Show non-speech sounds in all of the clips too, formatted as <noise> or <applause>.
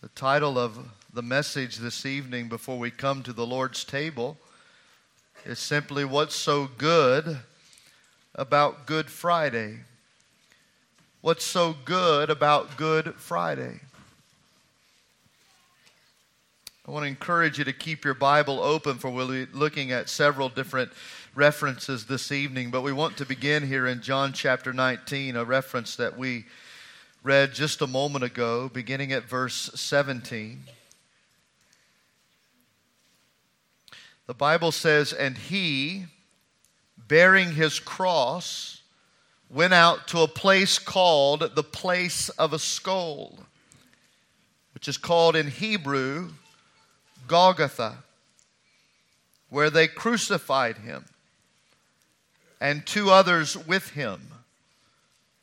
The title of the message this evening before we come to the Lord's table is simply What's So Good About Good Friday? What's so good about Good Friday? I want to encourage you to keep your Bible open for we'll be looking at several different references this evening, but we want to begin here in John chapter 19, a reference that we read just a moment ago, beginning at verse 17. The Bible says, And he, bearing his cross, went out to a place called the place of a skull, which is called in Hebrew Golgotha, where they crucified him and two others with him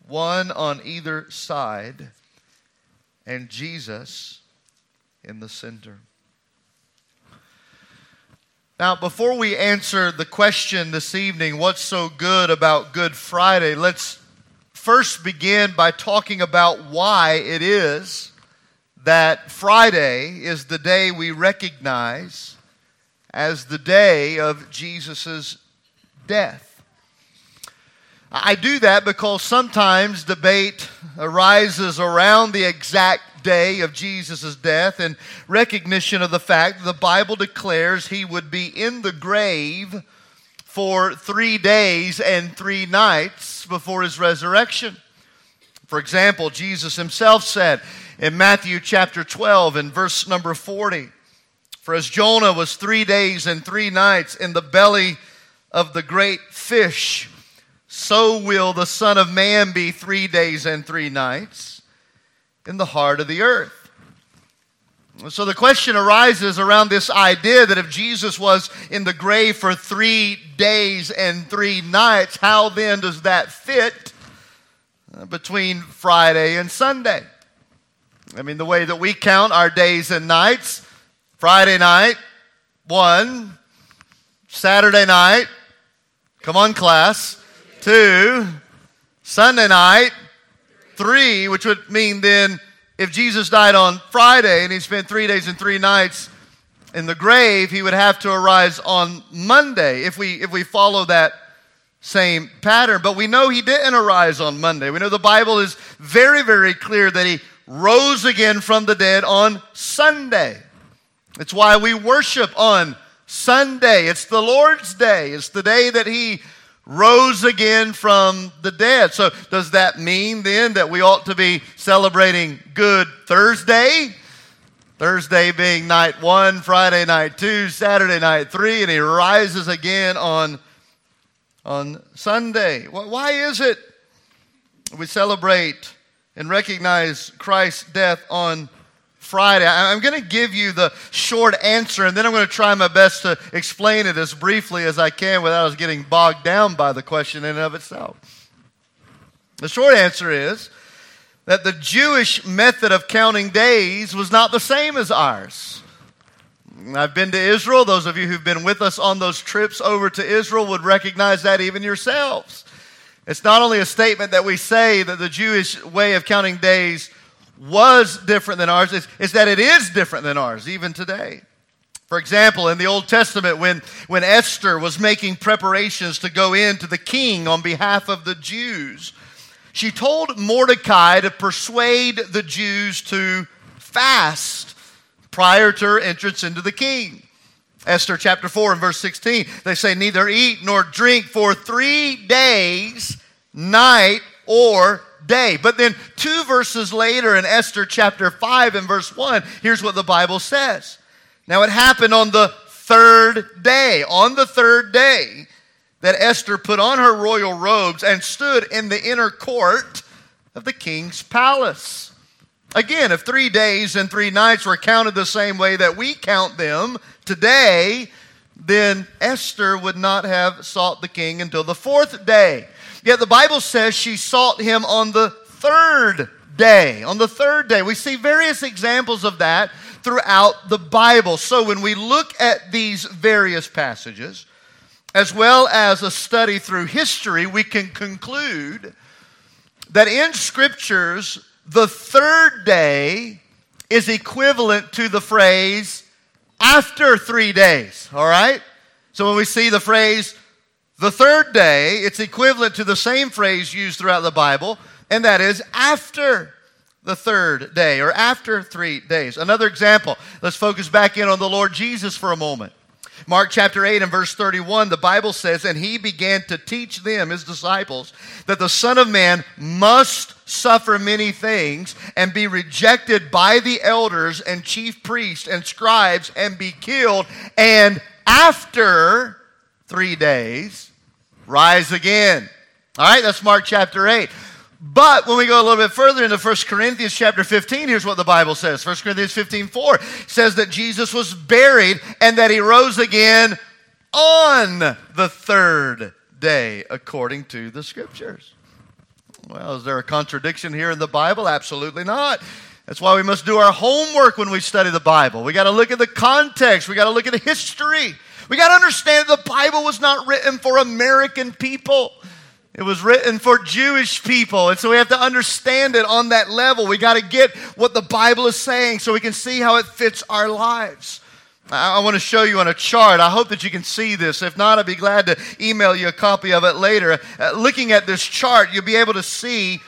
one on either side, and Jesus in the center. Now, before we answer the question this evening, what's so good about Good Friday, let's first begin by talking about why it is that Friday is the day we recognize as the day of Jesus' death. I do that because sometimes debate arises around the exact day of Jesus' death and recognition of the fact that the Bible declares he would be in the grave for three days and three nights before his resurrection. For example, Jesus himself said in Matthew chapter 12 and verse number 40 For as Jonah was three days and three nights in the belly of the great fish, so will the Son of Man be three days and three nights in the heart of the earth. So the question arises around this idea that if Jesus was in the grave for three days and three nights, how then does that fit uh, between Friday and Sunday? I mean, the way that we count our days and nights Friday night, one, Saturday night, come on, class, two, Sunday night, three, which would mean then if Jesus died on Friday and he spent three days and three nights in the grave, he would have to arise on Monday if we, if we follow that same pattern. But we know he didn't arise on Monday. We know the Bible is very, very clear that he rose again from the dead on Sunday. It's why we worship on Sunday. It's the Lord's day. It's the day that he rose again from the dead. So, does that mean then that we ought to be celebrating Good Thursday? Thursday being night one, Friday night two, Saturday night three, and he rises again on, on Sunday. Why is it we celebrate and recognize Christ's death on Friday. I'm going to give you the short answer, and then I'm going to try my best to explain it as briefly as I can without us getting bogged down by the question in and of itself. The short answer is that the Jewish method of counting days was not the same as ours. I've been to Israel. Those of you who've been with us on those trips over to Israel would recognize that even yourselves. It's not only a statement that we say that the Jewish way of counting days was different than ours is, is that it is different than ours, even today. For example, in the Old Testament, when, when Esther was making preparations to go in to the king on behalf of the Jews, she told Mordecai to persuade the Jews to fast prior to her entrance into the king. Esther chapter 4 and verse 16, they say, Neither eat nor drink for three days, night or day. But then, two verses later in Esther chapter 5 and verse 1, here's what the Bible says. Now, it happened on the third day, on the third day, that Esther put on her royal robes and stood in the inner court of the king's palace. Again, if three days and three nights were counted the same way that we count them today, then Esther would not have sought the king until the fourth day. Yet the Bible says she sought him on the third day. On the third day. We see various examples of that throughout the Bible. So when we look at these various passages, as well as a study through history, we can conclude that in scriptures, the third day is equivalent to the phrase after three days. All right? So when we see the phrase the third day, it's equivalent to the same phrase used throughout the Bible, and that is after the third day or after three days. Another example, let's focus back in on the Lord Jesus for a moment. Mark chapter 8 and verse 31, the Bible says, And he began to teach them, his disciples, that the Son of Man must suffer many things and be rejected by the elders and chief priests and scribes and be killed, and after three days, rise again. All right, that's Mark chapter 8. But when we go a little bit further into 1 Corinthians chapter 15, here's what the Bible says. 1 Corinthians 15, 4 says that Jesus was buried and that he rose again on the third day, according to the scriptures. Well, is there a contradiction here in the Bible? Absolutely not. That's why we must do our homework when we study the Bible. We got to look at the context, we got to look at the history. We got to understand the Bible was not written for American people. It was written for Jewish people. And so we have to understand it on that level. We got to get what the Bible is saying so we can see how it fits our lives. I, want to show you on a chart. I hope that you can see this. If not, I'd be glad to email you a copy of it later. Uh, looking at this chart, you'll be able to see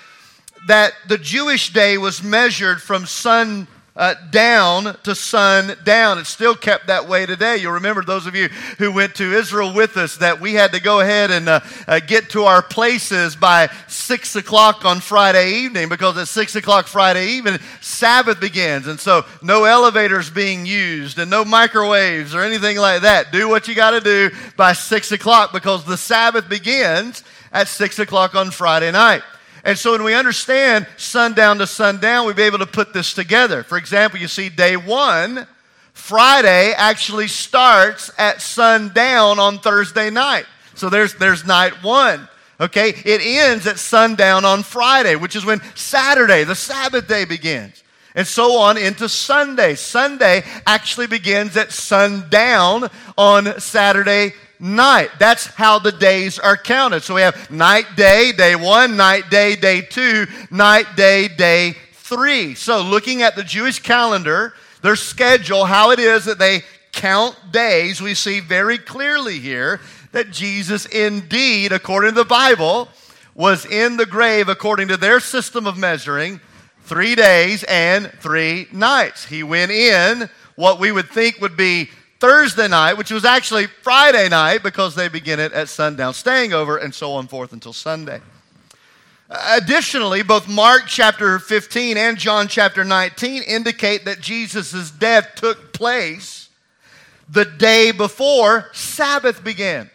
that the Jewish day was measured from sun uh, down to sun down. It's still kept that way today. You'll remember those of you who went to Israel with us that we had to go ahead and uh, uh, get to our places by six o'clock on Friday evening because at six o'clock Friday evening, Sabbath begins. And so no elevators being used and no microwaves or anything like that. Do what you got to do by six o'clock because the Sabbath begins at six o'clock on Friday night. And so when we understand sundown to sundown, we'll be able to put this together. For example, you see day one, Friday actually starts at sundown on Thursday night. So there's, there's night one. Okay? It ends at sundown on Friday, which is when Saturday, the Sabbath day, begins. And so on into Sunday. Sunday actually begins at sundown on Saturday night. That's how the days are counted. So we have night, day, day one, night, day, day two, night, day, day three. So looking at the Jewish calendar, their schedule, how it is that they count days, we see very clearly here that Jesus indeed, according to the Bible, was in the grave according to their system of measuring three days and three nights. He went in what we would think would be Thursday night, which was actually Friday night because they begin it at sundown, staying over and so on forth until Sunday. Additionally, both Mark chapter 15 and John chapter 19 indicate that Jesus' death took place the day before Sabbath began.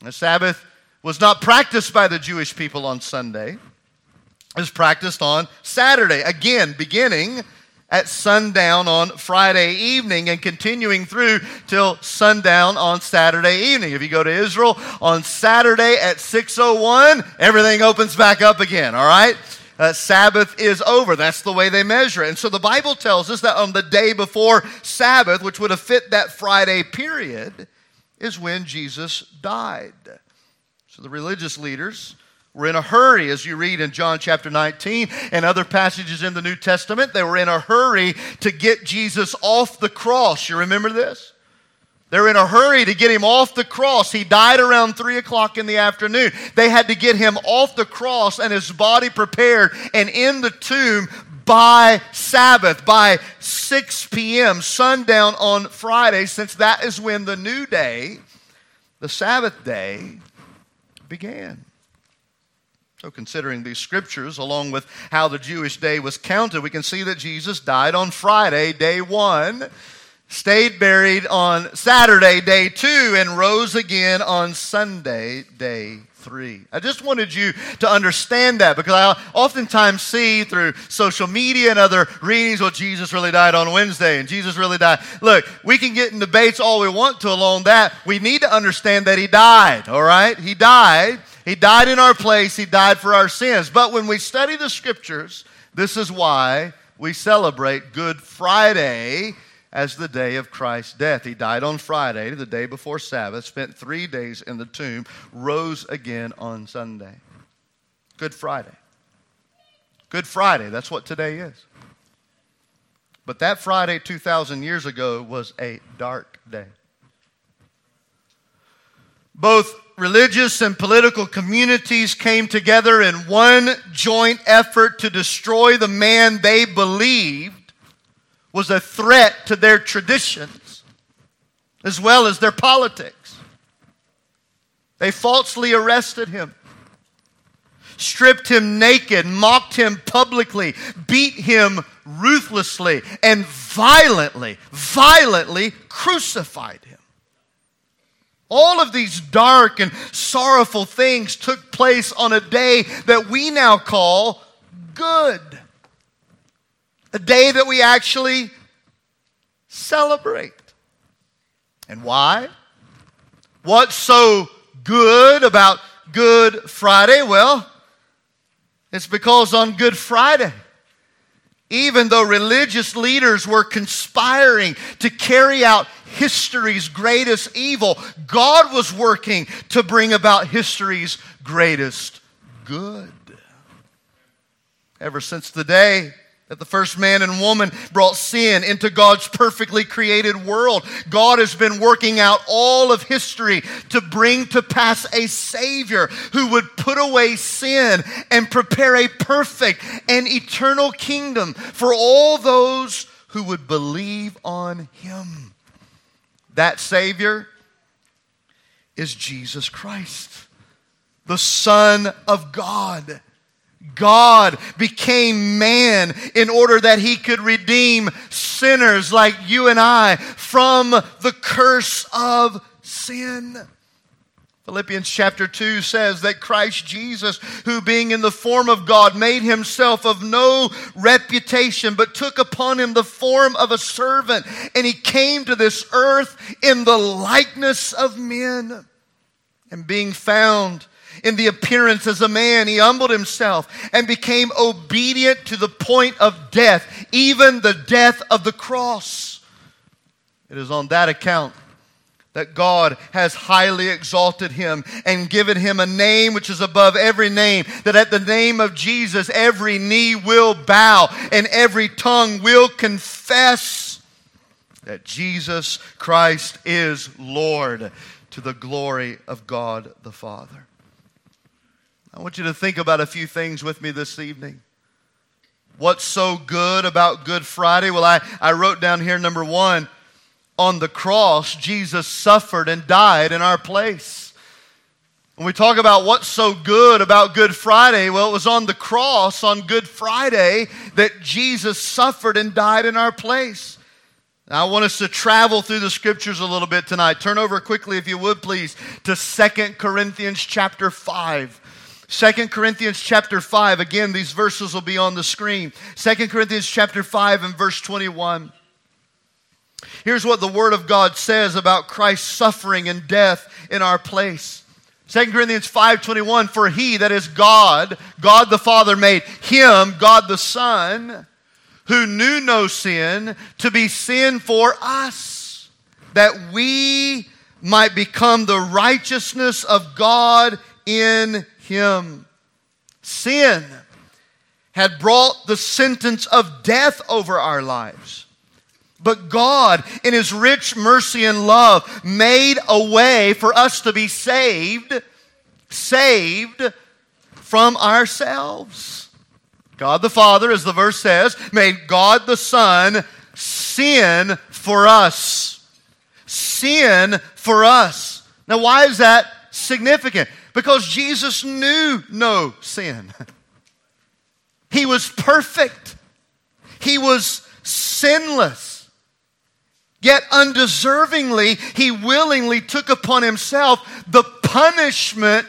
The Sabbath was not practiced by the Jewish people on Sunday. It was practiced on Saturday, again, beginning at sundown on Friday evening and continuing through till sundown on Saturday evening. If you go to Israel on Saturday at 6:01, everything opens back up again, all right? Uh, Sabbath is over. That's the way they measure it. And so the Bible tells us that on the day before Sabbath, which would have fit that Friday period, is when Jesus died. So the religious leaders were in a hurry, as you read in John chapter 19 and other passages in the New Testament. They were in a hurry to get Jesus off the cross. You remember this? They're in a hurry to get him off the cross. He died around 3 o'clock in the afternoon. They had to get him off the cross and his body prepared and in the tomb by Sabbath, by 6 p.m., sundown on Friday, since that is when the new day, the Sabbath day, began. So, considering these scriptures, along with how the Jewish day was counted, we can see that Jesus died on Friday, day one, stayed buried on Saturday, day two, and rose again on Sunday, day three. I just wanted you to understand that because I oftentimes see through social media and other readings, well, Jesus really died on Wednesday and Jesus really died. Look, we can get in debates all we want to along that. We need to understand that he died, all right? He died he died in our place, He died for our sins. But when we study the scriptures, this is why we celebrate Good Friday as the day of Christ's death. He died on Friday, the day before Sabbath, spent three days in the tomb, rose again on Sunday. Good Friday. Good Friday, that's what today is. But that Friday 2,000 years ago was a dark day. Both religious and political communities came together in one joint effort to destroy the man they believed was a threat to their traditions as well as their politics. They falsely arrested him, stripped him naked, mocked him publicly, beat him ruthlessly, and violently, violently crucified him. All of these dark and sorrowful things took place on a day that we now call good. A day that we actually celebrate. And why? What's so good about Good Friday? Well, it's because on Good Friday, even though religious leaders were conspiring to carry out history's greatest evil, God was working to bring about history's greatest good. Ever since the day that the first man and woman brought sin into God's perfectly created world. God has been working out all of history to bring to pass a Savior who would put away sin and prepare a perfect and eternal kingdom for all those who would believe on Him. That Savior is Jesus Christ, the Son of God. God became man in order that he could redeem sinners like you and I from the curse of sin. Philippians chapter 2 says that Christ Jesus, who being in the form of God, made himself of no reputation, but took upon him the form of a servant, and he came to this earth in the likeness of men. And being found in the appearance as a man, he humbled himself and became obedient to the point of death, even the death of the cross. It is on that account that God has highly exalted him and given him a name which is above every name, that at the name of Jesus every knee will bow and every tongue will confess that Jesus Christ is Lord to the glory of God the Father. I want you to think about a few things with me this evening. What's so good about Good Friday? Well, I, I wrote down here number one on the cross, Jesus suffered and died in our place. When we talk about what's so good about Good Friday, well, it was on the cross on Good Friday that Jesus suffered and died in our place. I want us to travel through the scriptures a little bit tonight. Turn over quickly, if you would, please, to Second Corinthians chapter 5. Second Corinthians chapter 5, again, these verses will be on the screen. Second Corinthians chapter 5 and verse 21. Here's what the Word of God says about Christ's suffering and death in our place. 2 Corinthians 5:21 for he that is God God the Father made him God the Son who knew no sin to be sin for us that we might become the righteousness of God in him. Sin had brought the sentence of death over our lives. But God, in His rich mercy and love, made a way for us to be saved, saved from ourselves. God the Father, as the verse says, made God the Son sin for us. Sin for us. Now, why is that significant? Because Jesus knew no sin. <laughs> He was perfect. He was sinless. Yet undeservingly, he willingly took upon himself the punishment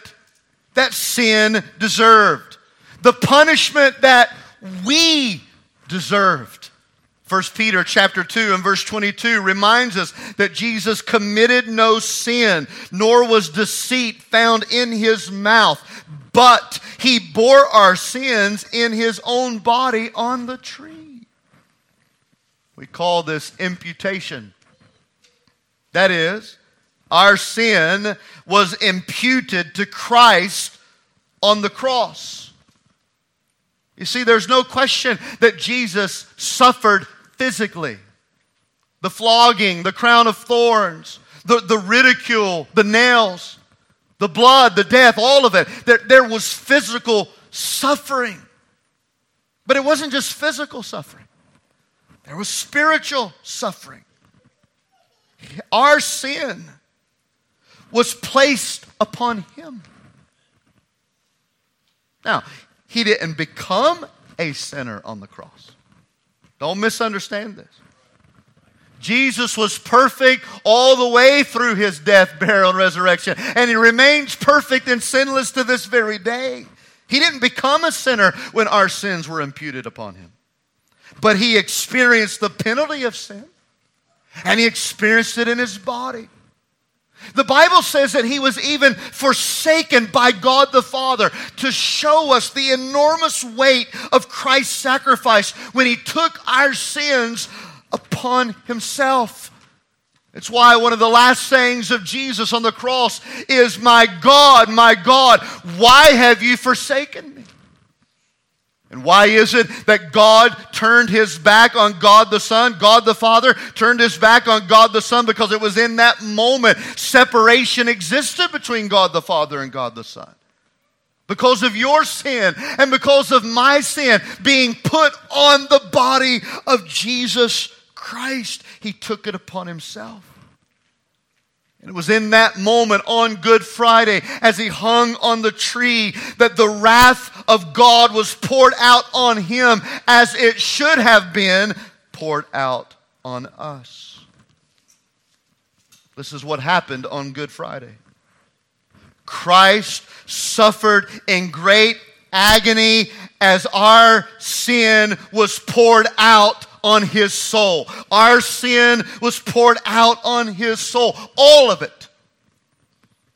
that sin deserved, the punishment that we deserved. 1 Peter chapter 2 and verse 22 reminds us that Jesus committed no sin, nor was deceit found in his mouth, but he bore our sins in his own body on the tree. We call this imputation. That is, our sin was imputed to Christ on the cross. You see, there's no question that Jesus suffered physically. The flogging, the crown of thorns, the, the ridicule, the nails, the blood, the death, all of it. There, there was physical suffering. But it wasn't just physical suffering, there was spiritual suffering. Our sin was placed upon him. Now, he didn't become a sinner on the cross. Don't misunderstand this. Jesus was perfect all the way through his death, burial, and resurrection, and he remains perfect and sinless to this very day. He didn't become a sinner when our sins were imputed upon him, but he experienced the penalty of sin, and he experienced it in his body. The Bible says that he was even forsaken by God the Father to show us the enormous weight of Christ's sacrifice when he took our sins upon himself. It's why one of the last sayings of Jesus on the cross is, My God, my God, why have you forsaken me? And why is it that God turned his back on God the Son? God the Father turned his back on God the Son because it was in that moment separation existed between God the Father and God the Son. Because of your sin and because of my sin being put on the body of Jesus Christ, he took it upon himself. It was in that moment on Good Friday, as he hung on the tree, that the wrath of God was poured out on him as it should have been poured out on us. This is what happened on Good Friday. Christ suffered in great agony as our sin was poured out on his soul. Our sin was poured out on his soul. All of it.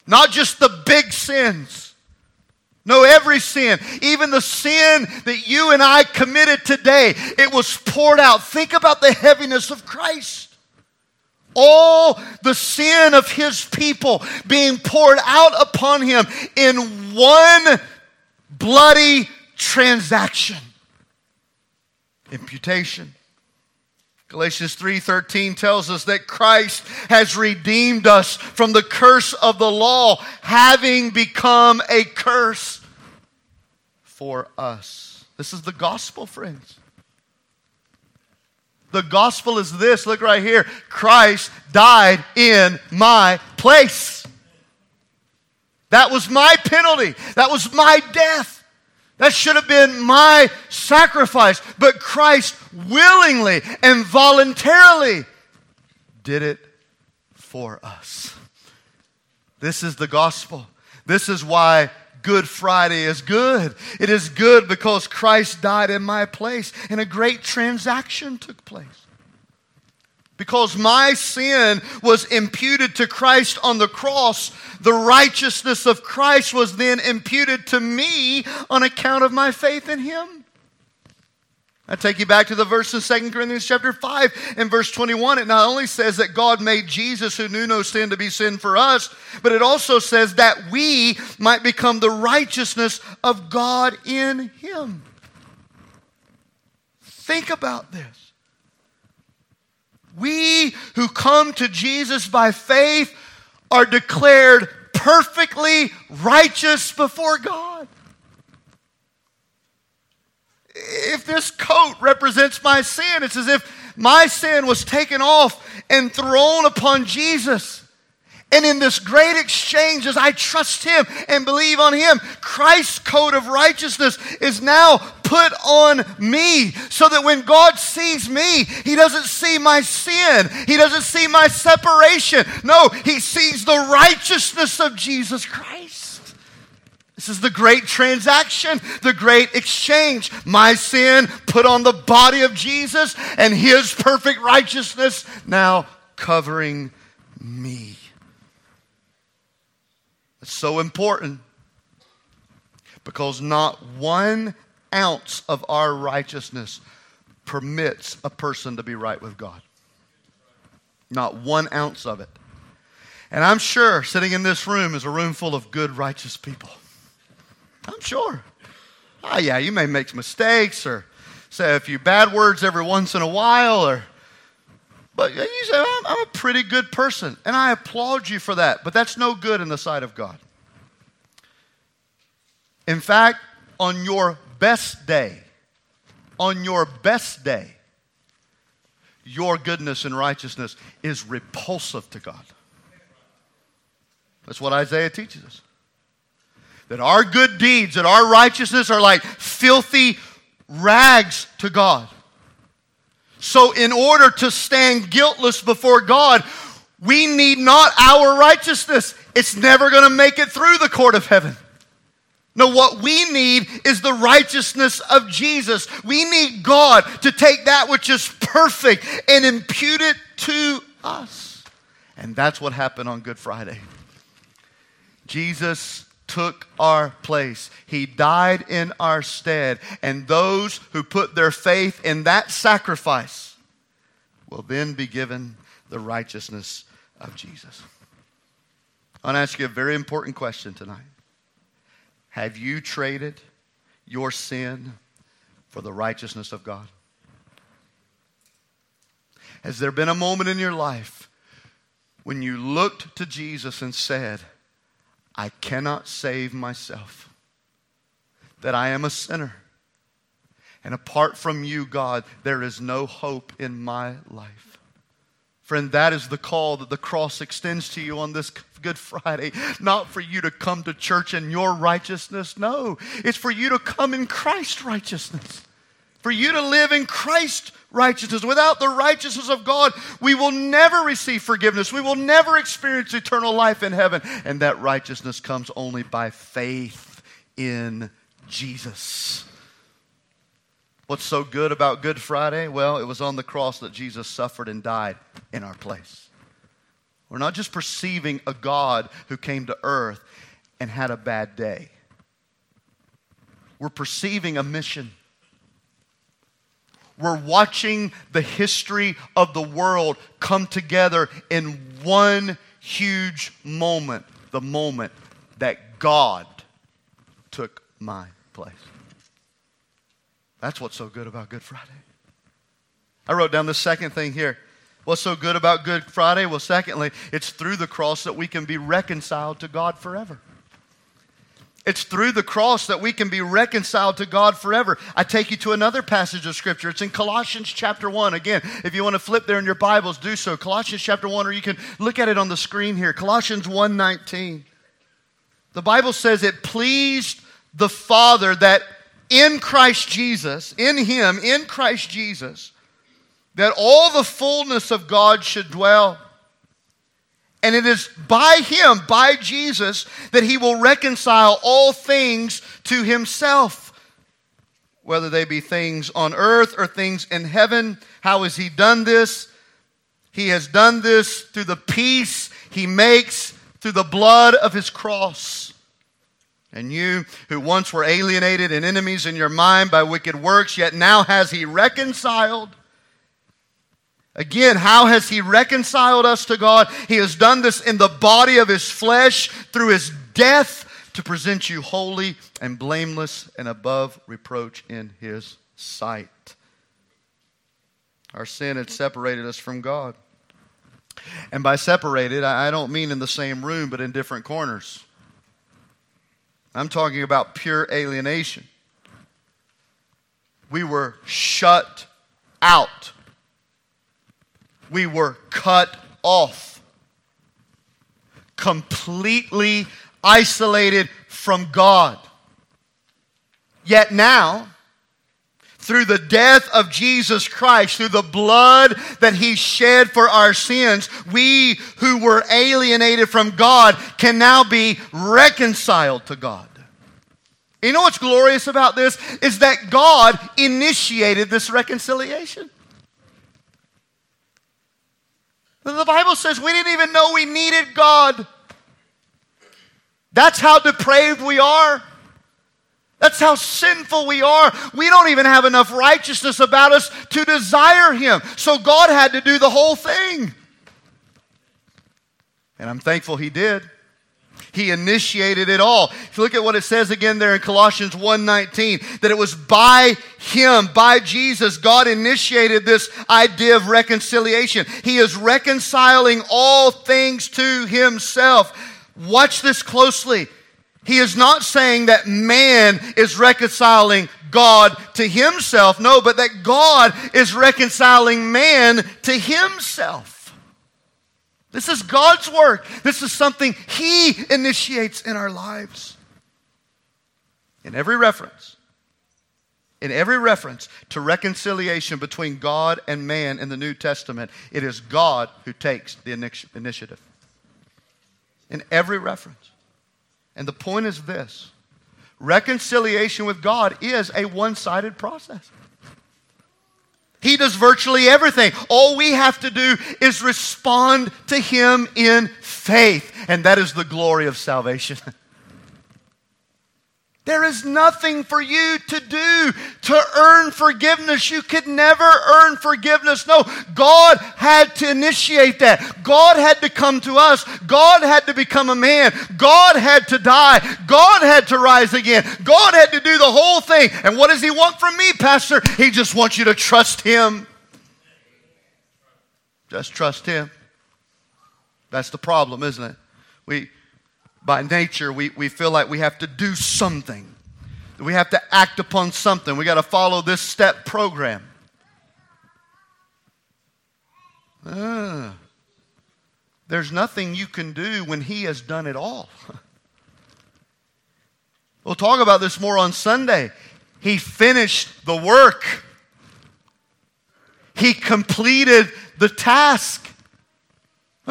Not just the big sins. No, every sin, even the sin that you and I committed today, it was poured out. Think about the heaviness of Christ. All the sin of his people being poured out upon him in one bloody transaction. Imputation. Galatians 3:13 tells us that Christ has redeemed us from the curse of the law, having become a curse for us. This is the gospel, friends. The gospel is this, look right here. Christ died in my place. That was my penalty. That was my death. That should have been my sacrifice. But Christ willingly and voluntarily did it for us. This is the gospel. This is why Good Friday is good. It is good because Christ died in my place and a great transaction took place because my sin was imputed to Christ on the cross, the righteousness of Christ was then imputed to me on account of my faith in him. I take you back to the verse in 2 Corinthians chapter 5 and verse 21. It not only says that God made Jesus, who knew no sin, to be sin for us, but it also says that we might become the righteousness of God in him. Think about this. We who come to Jesus by faith are declared perfectly righteous before God. If this coat represents my sin, it's as if my sin was taken off and thrown upon Jesus. And in this great exchange, as I trust Him and believe on Him, Christ's coat of righteousness is now put on me so that when God sees me, He doesn't see my sin. He doesn't see my separation. No, He sees the righteousness of Jesus Christ. This is the great transaction, the great exchange. My sin put on the body of Jesus and His perfect righteousness now covering me. It's so important because not one ounce of our righteousness permits a person to be right with God. Not one ounce of it. And I'm sure sitting in this room is a room full of good, righteous people. I'm sure. Oh, yeah, you may make mistakes or say a few bad words every once in a while, or but you say, I'm, I'm a pretty good person, and I applaud you for that. But that's no good in the sight of God. In fact, on your best day, on your best day, your goodness and righteousness is repulsive to God. That's what Isaiah teaches us. That our good deeds, that our righteousness are like filthy rags to God. So, in order to stand guiltless before God, we need not our righteousness. It's never going to make it through the court of heaven. No, what we need is the righteousness of Jesus. We need God to take that which is perfect and impute it to us. And that's what happened on Good Friday. Jesus took our place. He died in our stead. And those who put their faith in that sacrifice will then be given the righteousness of Jesus. I want to ask you a very important question tonight. Have you traded your sin for the righteousness of God? Has there been a moment in your life when you looked to Jesus and said, I cannot save myself, that I am a sinner, and apart from you, God, there is no hope in my life? Friend, that is the call that the cross extends to you on this Good Friday. Not for you to come to church in your righteousness. No, it's for you to come in Christ's righteousness. For you to live in Christ's righteousness. Without the righteousness of God, we will never receive forgiveness. We will never experience eternal life in heaven. And that righteousness comes only by faith in Jesus. What's so good about Good Friday? Well, it was on the cross that Jesus suffered and died in our place. We're not just perceiving a God who came to earth and had a bad day, we're perceiving a mission. We're watching the history of the world come together in one huge moment the moment that God took my place. That's what's so good about Good Friday. I wrote down the second thing here. What's so good about Good Friday? Well, secondly, it's through the cross that we can be reconciled to God forever. It's through the cross that we can be reconciled to God forever. I take you to another passage of Scripture. It's in Colossians chapter 1. Again, if you want to flip there in your Bibles, do so. Colossians chapter 1, or you can look at it on the screen here. Colossians 1.19. The Bible says it pleased the Father that in Christ Jesus, in Him, in Christ Jesus, that all the fullness of God should dwell. And it is by Him, by Jesus, that He will reconcile all things to Himself, whether they be things on earth or things in heaven. How has He done this? He has done this through the peace He makes through the blood of His cross. And you who once were alienated and enemies in your mind by wicked works, yet now has he reconciled. Again, how has he reconciled us to God? He has done this in the body of his flesh through his death to present you holy and blameless and above reproach in his sight. Our sin had separated us from God. And by separated, I don't mean in the same room, but in different corners. I'm talking about pure alienation. We were shut out. We were cut off. Completely isolated from God. Yet now, through the death of Jesus Christ, through the blood that He shed for our sins, we who were alienated from God can now be reconciled to God. You know what's glorious about this? Is that God initiated this reconciliation. The Bible says we didn't even know we needed God. That's how depraved we are. That's how sinful we are. We don't even have enough righteousness about us to desire Him. So God had to do the whole thing. And I'm thankful He did. He initiated it all. If you look at what it says again there in Colossians 1:19, that it was by him, by Jesus, God initiated this idea of reconciliation. He is reconciling all things to himself. Watch this closely. He is not saying that man is reconciling God to himself. No, but that God is reconciling man to himself. This is God's work. This is something He initiates in our lives. In every reference, in every reference to reconciliation between God and man in the New Testament, it is God who takes the initiative. In every reference. And the point is this reconciliation with God is a one sided process. He does virtually everything. All we have to do is respond to Him in faith, and that is the glory of salvation. <laughs> There is nothing for you to do to earn forgiveness. You could never earn forgiveness. No, God had to initiate that. God had to come to us. God had to become a man. God had to die. God had to rise again. God had to do the whole thing. And what does He want from me, Pastor? He just wants you to trust Him. Just trust Him. That's the problem, isn't it? We by nature, we, we feel like we have to do something. We have to act upon something. We got to follow this step program. Uh, there's nothing you can do when He has done it all. <laughs> we'll talk about this more on Sunday. He finished the work, He completed the task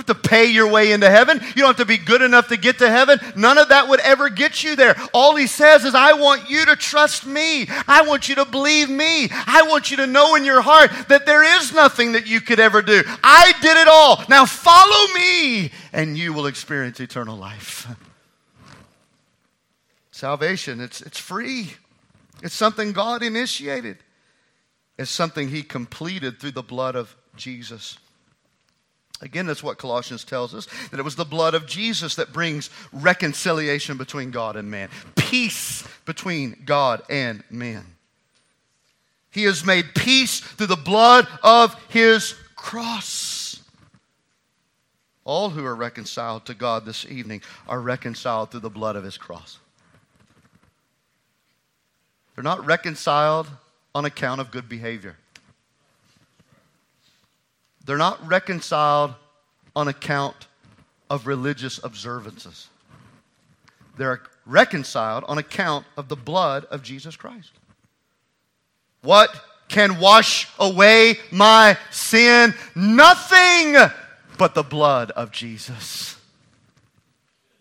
have to pay your way into heaven. You don't have to be good enough to get to heaven. None of that would ever get you there. All he says is, I want you to trust me. I want you to believe me. I want you to know in your heart that there is nothing that you could ever do. I did it all. Now follow me, and you will experience eternal life. Salvation, it's, it's free. It's something God initiated. It's something he completed through the blood of Jesus. Again, that's what Colossians tells us that it was the blood of Jesus that brings reconciliation between God and man, peace between God and man. He has made peace through the blood of his cross. All who are reconciled to God this evening are reconciled through the blood of his cross. They're not reconciled on account of good behavior. They're not reconciled on account of religious observances. They're reconciled on account of the blood of Jesus Christ. What can wash away my sin? Nothing but the blood of Jesus.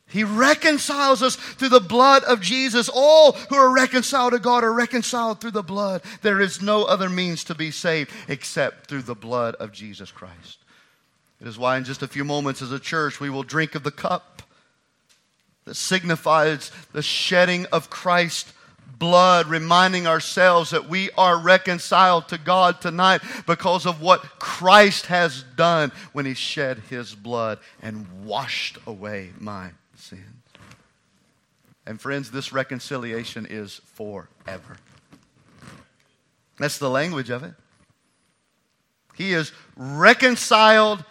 He reconciles us through the blood of Jesus. All who are reconciled to God are reconciled through the blood. There is no other means to be saved except through the blood of Jesus Christ. It is why, in just a few moments, as a church, we will drink of the cup that signifies the shedding of Christ's blood, reminding ourselves that we are reconciled to God tonight because of what Christ has done when He shed His blood and washed away my sins. And friends, this reconciliation is forever. That's the language of it. He is reconciled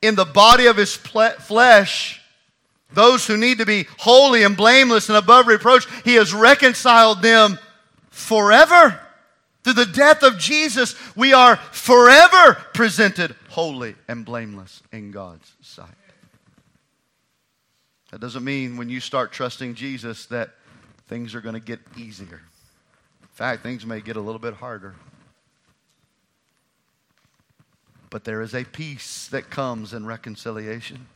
in the body of his flesh. Those who need to be holy and blameless and above reproach, he has reconciled them forever. Through the death of Jesus, we are forever presented holy and blameless in God's sight. That doesn't mean when you start trusting Jesus that things are going to get easier. In fact, things may get a little bit harder. But there is a peace that comes in reconciliation.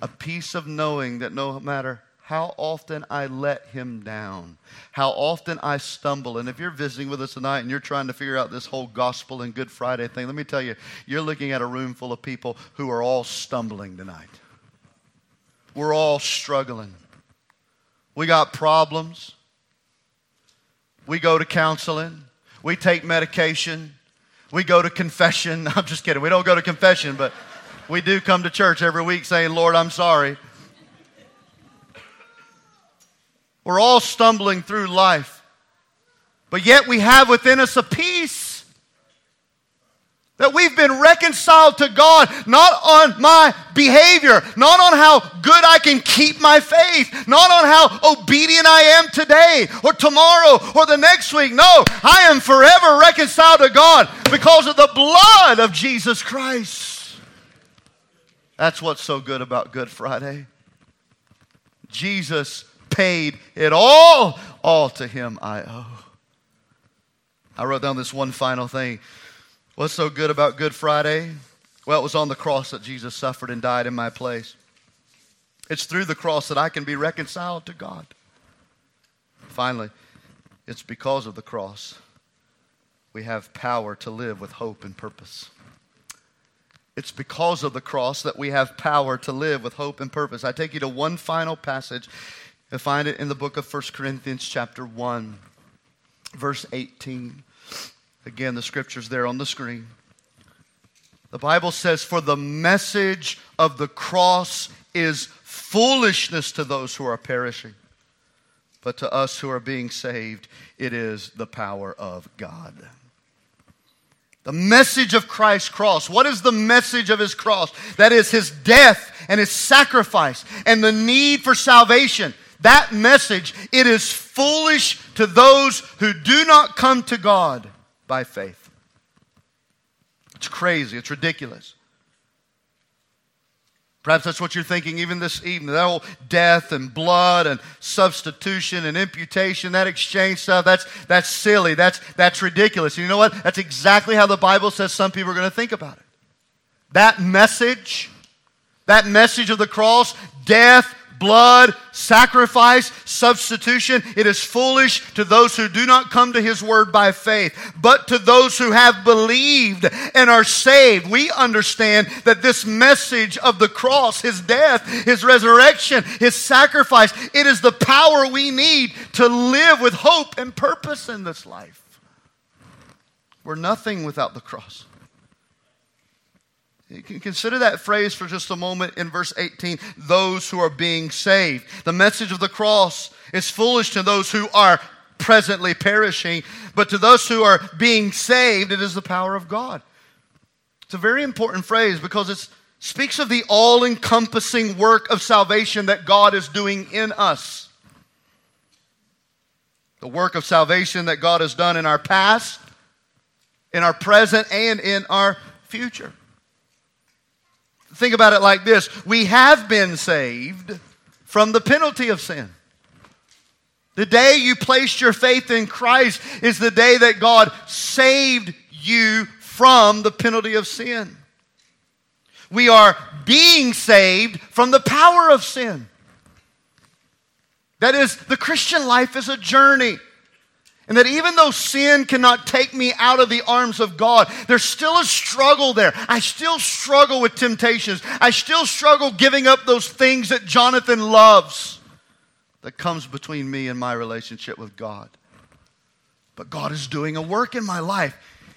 A peace of knowing that no matter how often I let him down, how often I stumble. And if you're visiting with us tonight and you're trying to figure out this whole gospel and Good Friday thing, let me tell you, you're looking at a room full of people who are all stumbling tonight. We're all struggling. We got problems. We go to counseling. We take medication. We go to confession. <laughs> I'm just kidding. We don't go to confession, but we do come to church every week saying, Lord, I'm sorry. We're all stumbling through life, but yet we have within us a peace that we've been reconciled to God, not on my behavior, not on how good I can keep my faith, not on how obedient I am today or tomorrow or the next week. No, I am forever reconciled to God because of the blood of Jesus Christ. That's what's so good about Good Friday. Jesus paid it all. All to him I owe. I wrote down this one final thing. What's so good about Good Friday? Well, it was on the cross that Jesus suffered and died in my place. It's through the cross that I can be reconciled to God. Finally, it's because of the cross we have power to live with hope and purpose. It's because of the cross that we have power to live with hope and purpose. I take you to one final passage. and find it in the book of 1 Corinthians, chapter 1, verse 18. Again, the scripture's there on the screen. The Bible says, For the message of the cross is foolishness to those who are perishing, but to us who are being saved, it is the power of God. The message of Christ's cross. What is the message of his cross? That is his death and his sacrifice and the need for salvation. That message, it is foolish to those who do not come to God by faith. It's crazy. It's ridiculous. Perhaps that's what you're thinking even this evening. That whole death and blood and substitution and imputation, that exchange stuff, that's, that's silly. That's, that's ridiculous. You know what? That's exactly how the Bible says some people are going to think about it. That message, that message of the cross, death, blood, sacrifice, substitution. It is foolish to those who do not come to his word by faith, but to those who have believed and are saved. We understand that this message of the cross, his death, his resurrection, his sacrifice, it is the power we need to live with hope and purpose in this life. We're nothing without the cross. Consider that phrase for just a moment in verse 18 those who are being saved. The message of the cross is foolish to those who are presently perishing, but to those who are being saved, it is the power of God. It's a very important phrase because it speaks of the all encompassing work of salvation that God is doing in us. The work of salvation that God has done in our past, in our present, and in our future think about it like this we have been saved from the penalty of sin. The day you placed your faith in Christ is the day that God saved you from the penalty of sin. We are being saved from the power of sin. That is, the Christian life is a journey. And that even though sin cannot take me out of the arms of God, there's still a struggle there. I still struggle with temptations. I still struggle giving up those things that Jonathan loves that comes between me and my relationship with God. But God is doing a work in my life.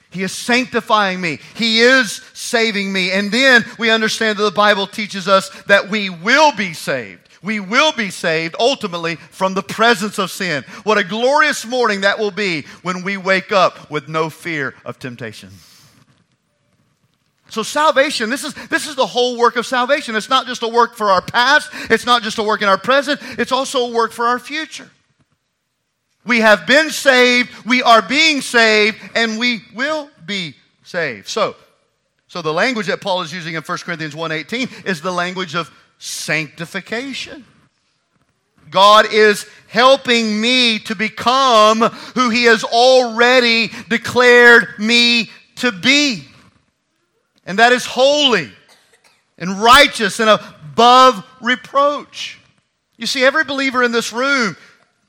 He is sanctifying me. He is saving me. And then we understand that the Bible teaches us that we will be saved we will be saved ultimately from the presence of sin. What a glorious morning that will be when we wake up with no fear of temptation. So salvation, this is this is the whole work of salvation. It's not just a work for our past, it's not just a work in our present, it's also a work for our future. We have been saved, we are being saved, and we will be saved. So, so the language that Paul is using in 1 Corinthians 1:18 is the language of sanctification. God is helping me to become who He has already declared me to be. And that is holy and righteous and above reproach. You see, every believer in this room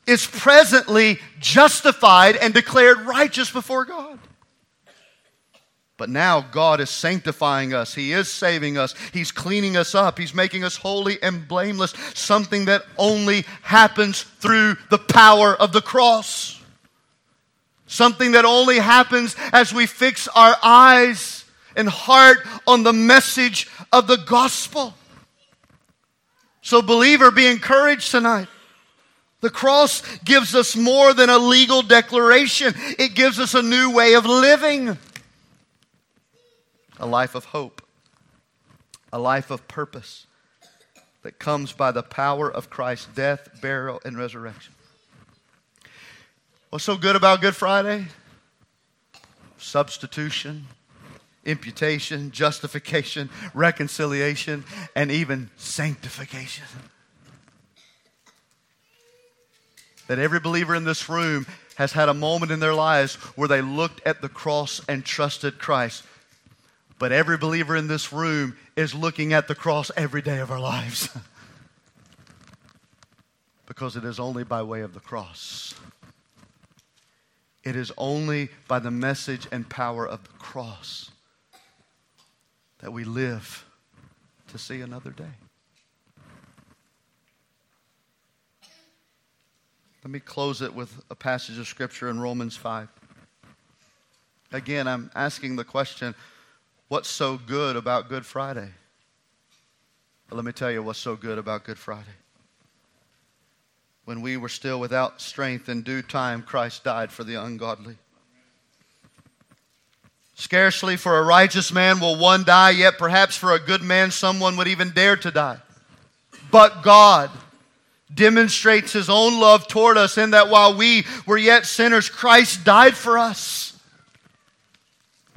is presently justified and declared righteous before God. But now God is sanctifying us. He is saving us. He's cleaning us up. He's making us holy and blameless, something that only happens through the power of the cross. Something that only happens as we fix our eyes and heart on the message of the gospel. So, believer, be encouraged tonight. The cross gives us more than a legal declaration, it gives us a new way of living. A life of hope, a life of purpose that comes by the power of Christ's death, burial, and resurrection. What's so good about Good Friday? Substitution, imputation, justification, <laughs> reconciliation, and even sanctification. That every believer in this room has had a moment in their lives where they looked at the cross and trusted Christ. But every believer in this room is looking at the cross every day of our lives. <laughs> because it is only by way of the cross. It is only by the message and power of the cross that we live to see another day. Let me close it with a passage of Scripture in Romans 5. Again, I'm asking the question what's so good about Good Friday? Let me tell you what's so good about Good Friday. When we were still without strength, in due time, Christ died for the ungodly. Scarcely for a righteous man will one die, yet perhaps for a good man someone would even dare to die. But God demonstrates his own love toward us in that while we were yet sinners, Christ died for us.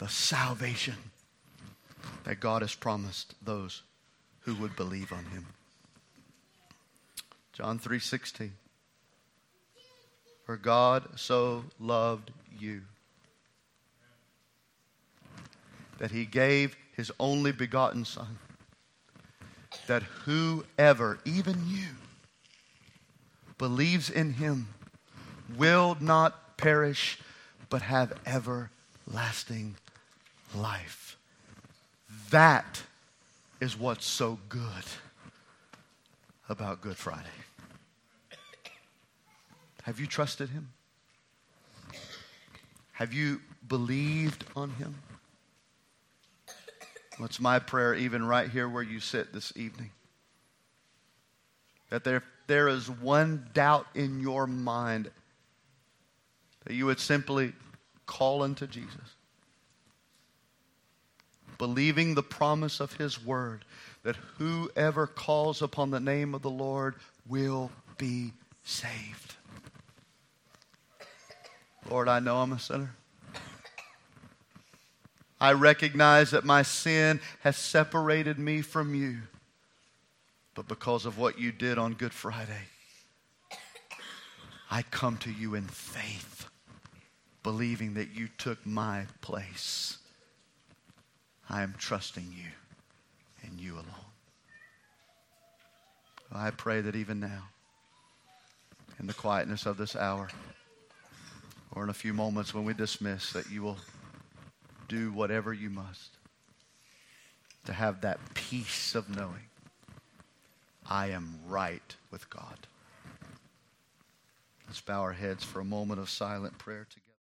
the salvation that God has promised those who would believe on him. John 3:16 for God so loved you that he gave his only begotten Son, that whoever, even you, believes in him will not perish but have everlasting life. That is what's so good about Good Friday. Have you trusted Him? Have you believed on Him? What's my prayer, even right here where you sit this evening? That there, there is one doubt in your mind that you would simply call unto Jesus, believing the promise of His word that whoever calls upon the name of the Lord will be saved. Lord, I know I'm a sinner. I recognize that my sin has separated me from you. But because of what you did on Good Friday, I come to you in faith, believing that you took my place. I am trusting you and you alone. I pray that even now, in the quietness of this hour, or in a few moments when we dismiss, that you will do whatever you must to have that peace of knowing I am right with God. Let's bow our heads for a moment of silent prayer together.